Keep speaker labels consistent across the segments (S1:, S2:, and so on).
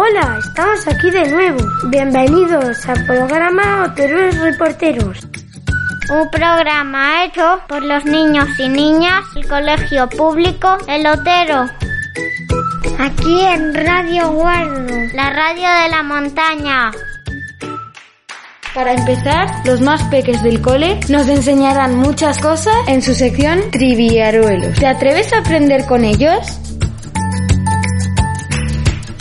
S1: Hola, estamos aquí de nuevo. Bienvenidos al programa Oteros Reporteros.
S2: Un programa hecho por los niños y niñas del Colegio Público El Otero.
S1: Aquí en Radio Guardo.
S2: La radio de la montaña.
S3: Para empezar, los más peques del cole nos enseñarán muchas cosas en su sección Triviaruelos. ¿Te atreves a aprender con ellos?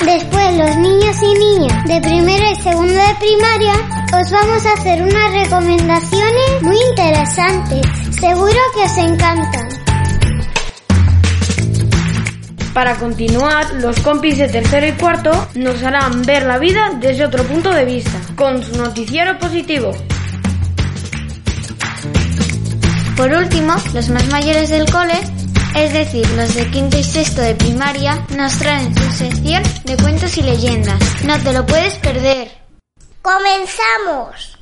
S4: Después, los niños y niñas de primero y segundo de primaria, os vamos a hacer unas recomendaciones muy interesantes. Seguro que os encantan.
S3: Para continuar, los compis de tercero y cuarto nos harán ver la vida desde otro punto de vista, con su noticiero positivo.
S2: Por último, los más mayores del cole, es decir, los de quinto y sexto de primaria, nos traen su sección de cuentos y leyendas. No te lo puedes perder.
S4: ¡Comenzamos!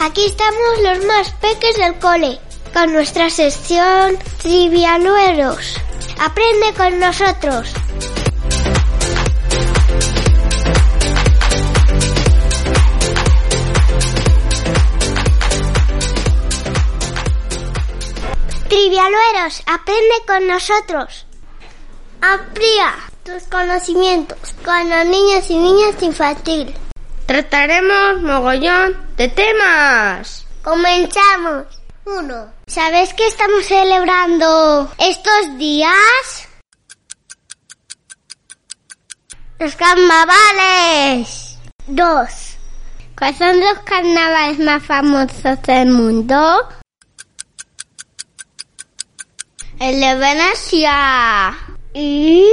S4: Aquí estamos los más peques del cole, con nuestra sección Trivialueros. Aprende con nosotros. Trivialueros, aprende con nosotros. Amplía tus conocimientos con los niños y niñas infantil.
S1: Trataremos mogollón de temas.
S4: Comenzamos. Uno. ¿Sabes qué estamos celebrando estos días? Los carnavales. Dos. ¿Cuáles son los carnavales más famosos del mundo? De Venecia. Y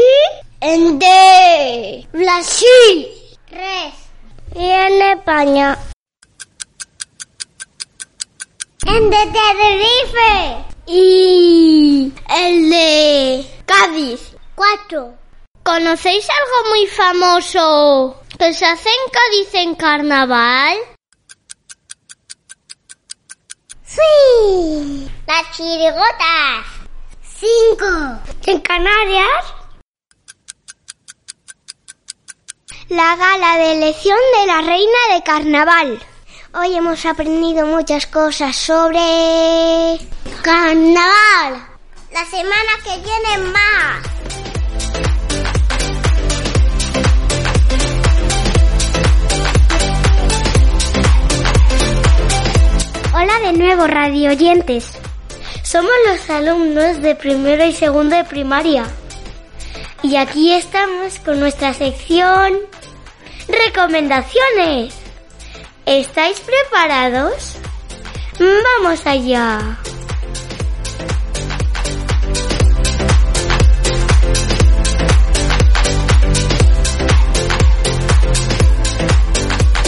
S4: el de Brasil. Tres. Y en España. El de Tenerife. Y el de Cádiz. Cuatro. ¿Conocéis algo muy famoso que se hace en Cádiz en carnaval? Sí. Las chirigotas. En Canarias. La gala de elección de la reina de carnaval. Hoy hemos aprendido muchas cosas sobre carnaval. La semana que viene más. Hola de nuevo, radio oyentes. Somos los alumnos de primero y segundo de primaria. Y aquí estamos con nuestra sección Recomendaciones. ¿Estáis preparados? Vamos allá.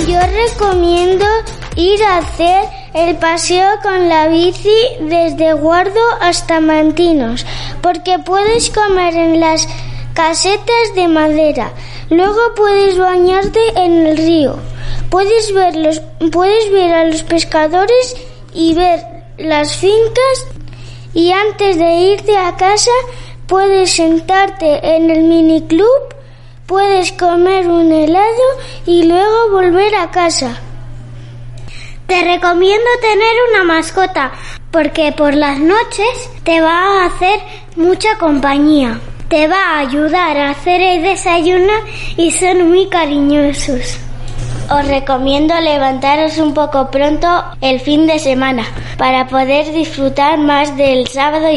S4: Yo recomiendo ir a hacer el paseo con la bici desde Guardo hasta Mantinos, porque puedes comer en las casetas de madera, luego puedes bañarte en el río, puedes ver, los, puedes ver a los pescadores y ver las fincas. Y antes de irte a casa puedes sentarte en el miniclub, puedes comer un helado y luego volver a casa. Te recomiendo tener una mascota porque por las noches te va a hacer mucha compañía. Te va a ayudar a hacer el desayuno y son muy cariñosos. Os recomiendo levantaros un poco pronto el fin de semana para poder disfrutar más del sábado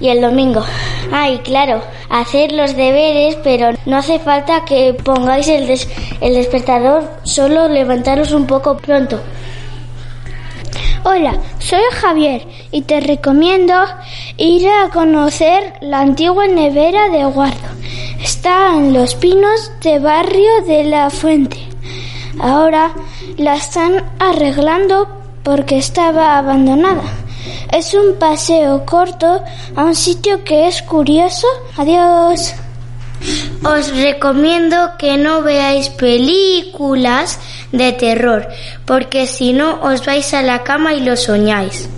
S4: y, el domingo. Ay, claro, hacer los deberes, pero no hace falta que pongáis el, el despertador, solo levantaros un poco pronto.
S1: Hola, soy Javier y te recomiendo ir a conocer la antigua nevera de Guardo. Está en los pinos de barrio de la Fuente. Ahora la están arreglando porque estaba abandonada. Es un paseo corto a un sitio que es curioso. Adiós.
S2: Os recomiendo que no veáis películas de terror, porque si no os vais a la cama y lo soñáis.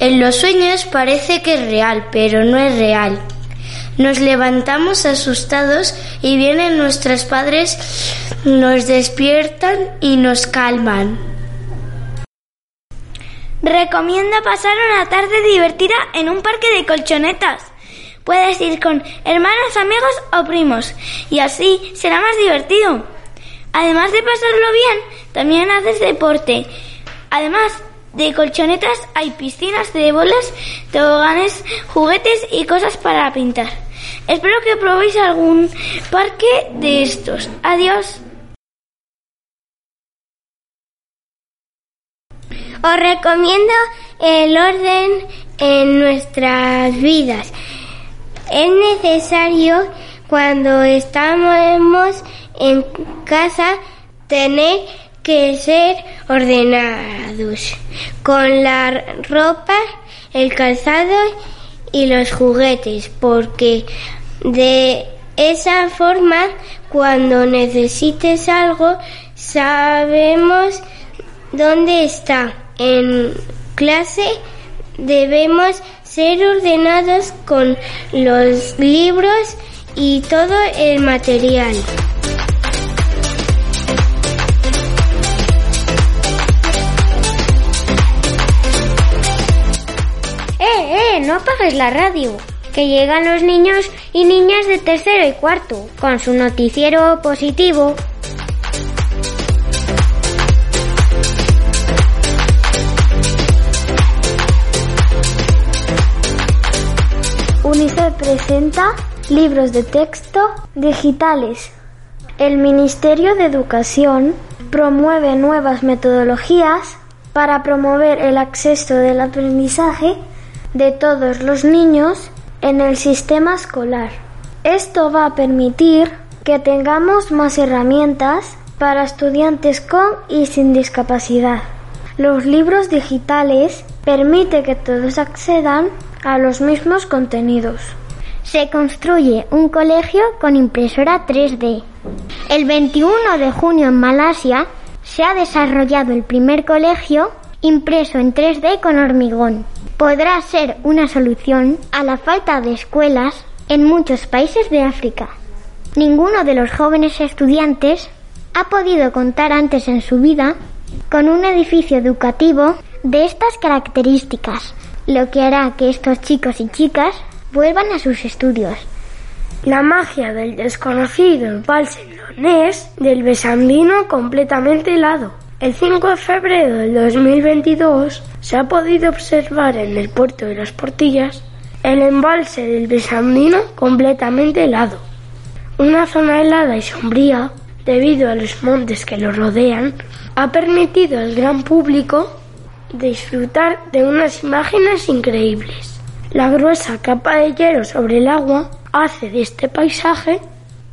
S2: En los sueños parece que es real, pero no es real. Nos levantamos asustados y vienen nuestros padres, nos despiertan y nos calman.
S1: Recomiendo pasar una tarde divertida en un parque de colchonetas. Puedes ir con hermanos, amigos o primos y así será más divertido. Además de pasarlo bien, también haces deporte. Además de colchonetas hay piscinas de bolas, toboganes, juguetes y cosas para pintar. Espero que probéis algún parque de estos. Adiós.
S4: Os recomiendo el orden en nuestras vidas. Es necesario cuando estamos en casa tener que ser ordenados con la ropa, el calzado y los juguetes, porque de esa forma cuando necesites algo sabemos dónde está. En clase debemos ser ordenados con los libros y todo el material.
S2: ¡Eh, eh! No apagues la radio. Que llegan los niños y niñas de tercero y cuarto, con su noticiero positivo.
S1: Presenta libros de texto digitales. El Ministerio de Educación promueve nuevas metodologías para promover el acceso del aprendizaje de todos los niños en el sistema escolar. Esto va a permitir que tengamos más herramientas para estudiantes con y sin discapacidad. Los libros digitales permiten que todos accedan a los mismos contenidos.
S2: Se construye un colegio con impresora 3D. El 21 de junio en Malasia se ha desarrollado el primer colegio impreso en 3D con hormigón podrá ser una solución a la falta de escuelas en muchos países de África. Ninguno de los jóvenes estudiantes ha podido contar antes en su vida con un edificio educativo de estas características, lo que hará que estos chicos y chicas vuelvan a sus estudios.
S1: La magia del desconocido embalse leonés del Besandino completamente helado. El 5 de febrero del 2022 se ha podido observar en el puerto de las Portillas el embalse del Besandino completamente helado. Una zona helada y sombría, debido a los montes que lo rodean, ha permitido al gran público disfrutar de unas imágenes increíbles. La gruesa capa de hielo sobre el agua hace de este paisaje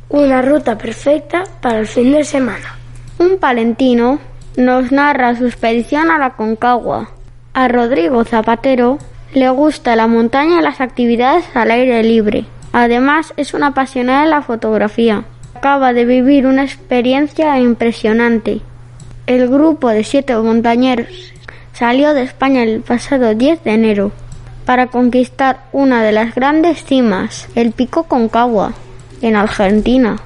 S1: una ruta perfecta para el fin de semana.
S3: Un palentino nos narra su expedición a la Concagua. A Rodrigo Zapatero le gusta la montaña y las actividades al aire libre. Además, es una apasionada de la fotografía. Acaba de vivir una experiencia impresionante. El grupo de siete montañeros salió de España el pasado 10 de enero para conquistar una de las grandes cimas, el Pico Concagua, en Argentina.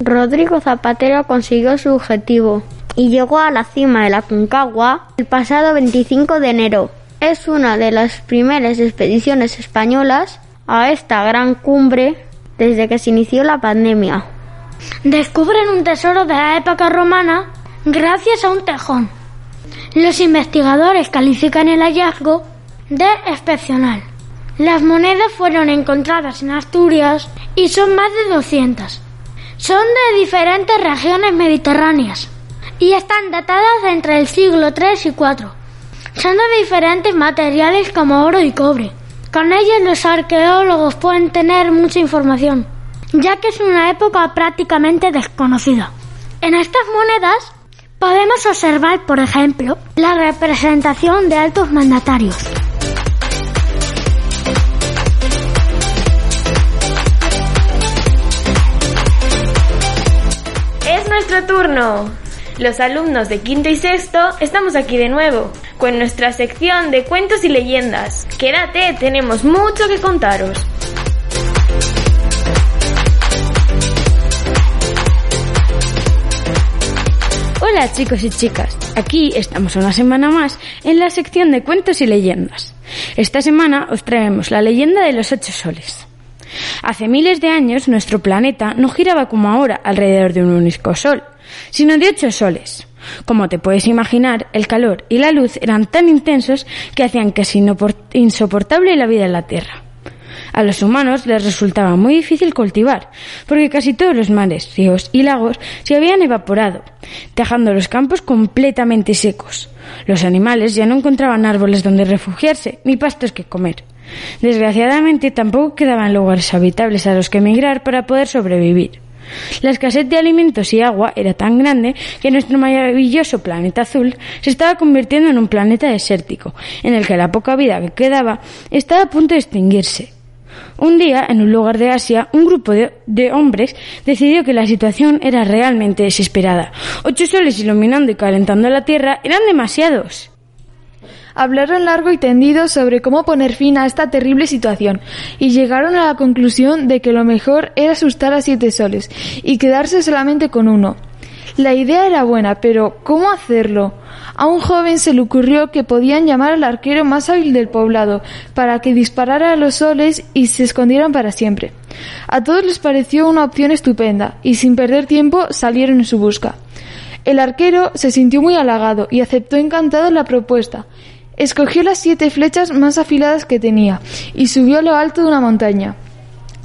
S3: Rodrigo Zapatero consiguió su objetivo, y llegó a la cima de la Concagua el pasado 25 de enero. Es una de las primeras expediciones españolas a esta gran cumbre desde que se inició la pandemia.
S1: Descubren un tesoro de la época romana gracias a un tejón. Los investigadores califican el hallazgo de excepcional. Las monedas fueron encontradas en Asturias y son más de 200. Son de diferentes regiones mediterráneas y están datadas entre el siglo III y IV. Son de diferentes materiales como oro y cobre. Con ellos los arqueólogos pueden tener mucha información, ya que es una época prácticamente desconocida. En estas monedas podemos observar, por ejemplo, la representación de altos mandatarios.
S5: Turno. Los alumnos de quinto y sexto estamos aquí de nuevo con nuestra sección de cuentos y leyendas. Quédate, tenemos mucho que contaros.
S6: Hola chicos y chicas, aquí estamos una semana más en la sección de cuentos y leyendas. Esta semana os traemos la leyenda de los ocho soles. Hace miles de años nuestro planeta no giraba como ahora alrededor de un único sol, sino de ocho soles. Como te puedes imaginar, el calor y la luz eran tan intensos que hacían casi insoportable la vida en la Tierra. A los humanos les resultaba muy difícil cultivar, porque casi todos los mares, ríos y lagos se habían evaporado, dejando los campos completamente secos. Los animales ya no encontraban árboles donde refugiarse ni pastos que comer. Desgraciadamente tampoco quedaban lugares habitables a los que emigrar para poder sobrevivir. La escasez de alimentos y agua era tan grande que nuestro maravilloso planeta azul se estaba convirtiendo en un planeta desértico, en el que la poca vida que quedaba estaba a punto de extinguirse. Un día, en un lugar de Asia, un grupo de, hombres decidió que la situación era realmente desesperada. Ocho soles iluminando y calentando la Tierra eran demasiados
S7: hablaron largo y tendido sobre cómo poner fin a esta terrible situación y llegaron a la conclusión de que lo mejor era asustar a siete soles y quedarse solamente con uno. La idea era buena, pero ¿cómo hacerlo? A un joven se le ocurrió que podían llamar al arquero más hábil del poblado para que disparara a los soles y se escondieran para siempre. A todos les pareció una opción estupenda y sin perder tiempo salieron en su busca. El arquero se sintió muy halagado y aceptó encantado la propuesta Escogió las siete flechas más afiladas que tenía y subió a lo alto de una montaña.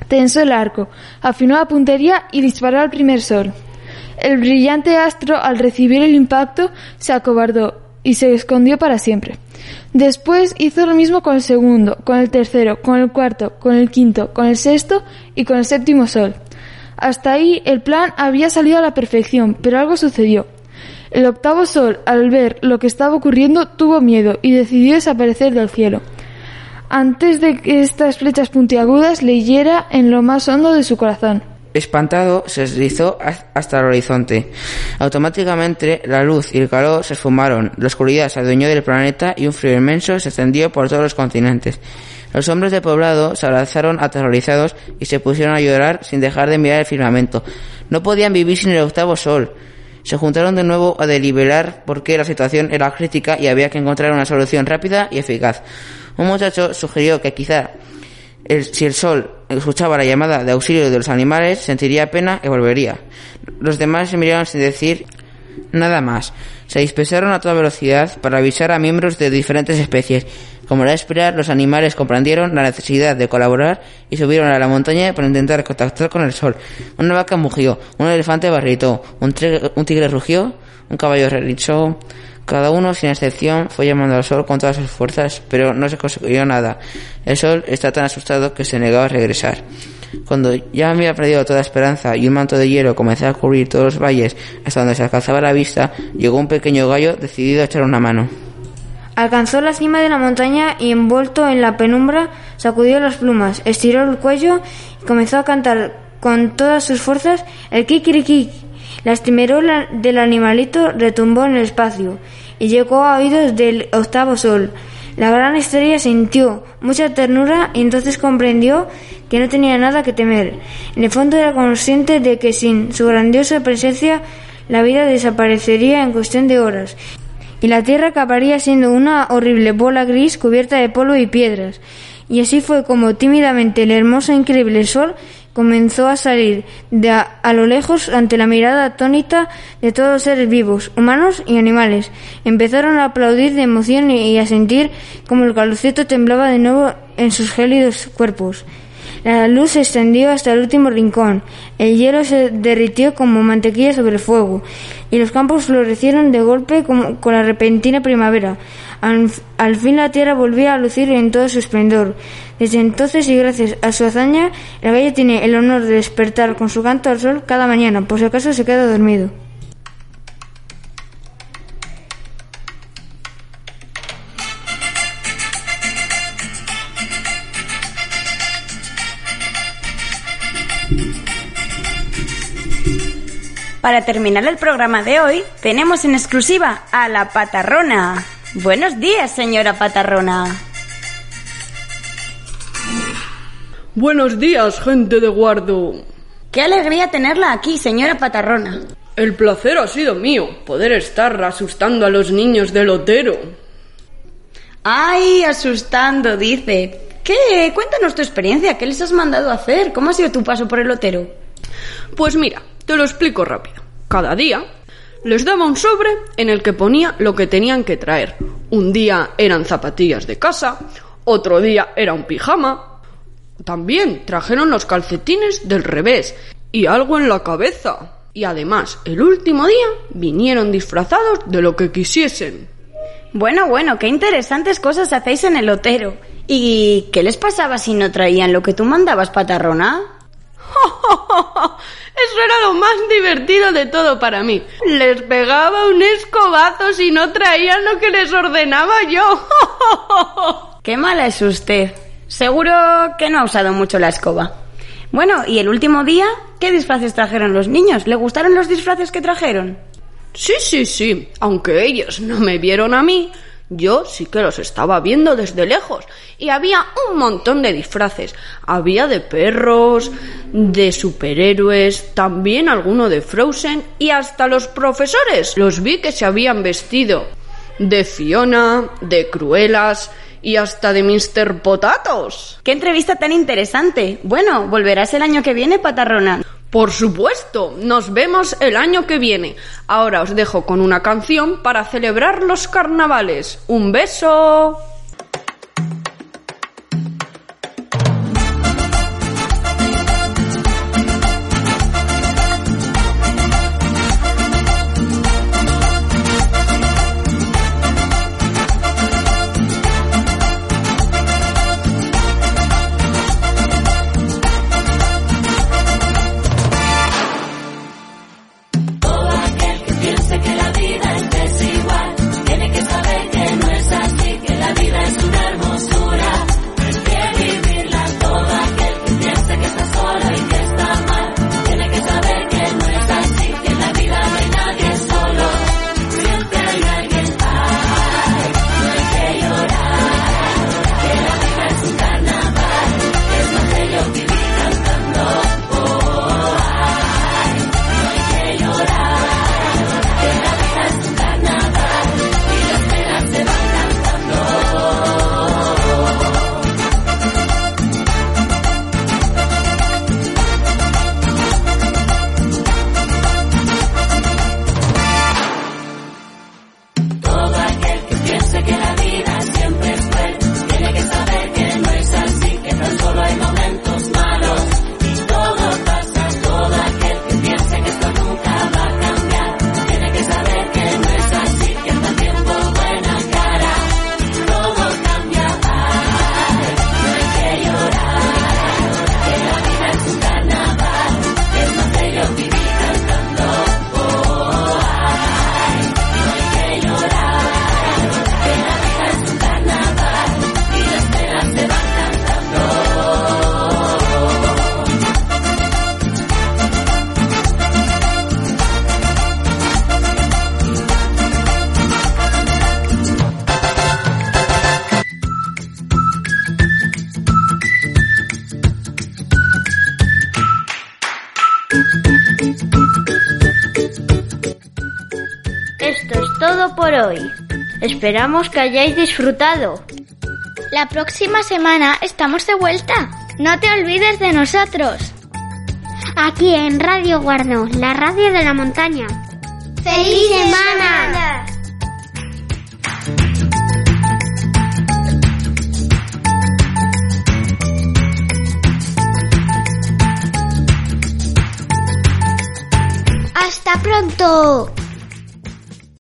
S7: Tensó el arco, afinó la puntería y disparó al primer sol. El brillante astro, al recibir el impacto, se acobardó y se escondió para siempre. Después hizo lo mismo con el segundo, con el tercero, con el cuarto, con el quinto, con el sexto y con el séptimo sol. Hasta ahí el plan había salido a la perfección, pero algo sucedió. El octavo sol, al ver lo que estaba ocurriendo, tuvo miedo y decidió desaparecer del cielo. Antes de que estas flechas puntiagudas le en lo más hondo de su corazón.
S8: Espantado, se deslizó hasta el horizonte. Automáticamente, la luz y el calor se esfumaron, la oscuridad se adueñó del planeta y un frío inmenso se extendió por todos los continentes. Los hombres del poblado se abrazaron aterrorizados y se pusieron a llorar sin dejar de mirar el firmamento. No podían vivir sin el octavo sol se juntaron de nuevo a deliberar porque la situación era crítica y había que encontrar una solución rápida y eficaz. Un muchacho sugirió que quizá si el sol escuchaba la llamada de auxilio de los animales, sentiría pena y volvería. Los demás se miraron sin decir nada más. Se dispersaron a toda velocidad para avisar a miembros de diferentes especies. Como era de esperar, los animales comprendieron la necesidad de colaborar y subieron a la montaña para intentar contactar con el sol. Una vaca mugió, un elefante barritó, un, tigre rugió, un caballo relinchó. Cada uno, sin excepción, fue llamando al sol con todas sus fuerzas, pero no se consiguió nada. El sol está tan asustado que se negaba a regresar. Cuando ya había perdido toda esperanza y un manto de hielo comenzó a cubrir todos los valles hasta donde se alcanzaba la vista, llegó un pequeño gallo decidido a echar una mano.
S9: Alcanzó la cima de la montaña y envuelto en la penumbra sacudió las plumas, estiró el cuello y comenzó a cantar con todas sus fuerzas el kikiriki. La estimerola del animalito retumbó en el espacio y llegó a oídos del octavo sol. La gran estrella sintió mucha ternura y entonces comprendió que no tenía nada que temer. En el fondo era consciente de que sin su grandiosa presencia la vida desaparecería en cuestión de horas y la tierra acabaría siendo una horrible bola gris cubierta de polvo y piedras. Y así fue como tímidamente el hermoso e increíble sol comenzó a salir de a, lo lejos ante la mirada atónita de todos los seres vivos, humanos y animales. Empezaron a aplaudir de emoción y a sentir como el calorcito temblaba de nuevo en sus gélidos cuerpos. La luz se extendió hasta el último rincón, el hielo se derritió como mantequilla sobre el fuego, y los campos florecieron de golpe como con la repentina primavera. Al, fin la tierra volvía a lucir en todo su esplendor. Desde entonces y gracias a su hazaña, el gallo tiene el honor de despertar con su canto al sol cada mañana, por si acaso se queda dormido.
S10: Para terminar el programa de hoy, tenemos en exclusiva a la patarrona. Buenos días, señora patarrona.
S11: Buenos días, gente de guardo.
S10: Qué alegría tenerla aquí, señora patarrona.
S11: El placer ha sido mío, poder estar asustando a los niños del Otero.
S10: Ay, asustando, dice. ¿Qué? Cuéntanos tu experiencia, ¿qué les has mandado a hacer? ¿Cómo ha sido tu paso por el Otero?
S11: Pues mira, te lo explico rápido. Cada día les daba un sobre en el que ponía lo que tenían que traer. Un día eran zapatillas de casa, otro día era un pijama. También trajeron los calcetines del revés y algo en la cabeza. Y además, el último día vinieron disfrazados de lo que quisiesen.
S10: Bueno, bueno, qué interesantes cosas hacéis en el Otero. ¿Y qué les pasaba si no traían lo que tú mandabas, patarrona?
S11: Eso era lo más divertido de todo para mí. Les pegaba un escobazo si no traían lo que les ordenaba yo.
S10: Qué mala es usted. Seguro que no ha usado mucho la escoba. Bueno, ¿y el último día qué disfraces trajeron los niños? ¿Le gustaron los disfraces que trajeron?
S11: Sí, sí, sí. Aunque ellos no me vieron a mí, yo sí que los estaba viendo desde lejos y había un montón de disfraces. Había de perros, de superhéroes, también alguno de Frozen y hasta los profesores. Los vi que se habían vestido de Fiona, de Cruelas y hasta de Mr. Potatos.
S10: ¡Qué entrevista tan interesante! Bueno, ¿volverás el año que viene, Patarrona?
S11: Por supuesto, nos vemos el año que viene. Ahora os dejo con una canción para celebrar los carnavales. Un beso.
S2: Esperamos que hayáis disfrutado.
S4: La próxima semana estamos de vuelta. No te olvides de nosotros.
S2: aquí en Radio Guardo, la radio de la montaña.
S4: ¡Feliz semana!
S2: ¡Hasta pronto!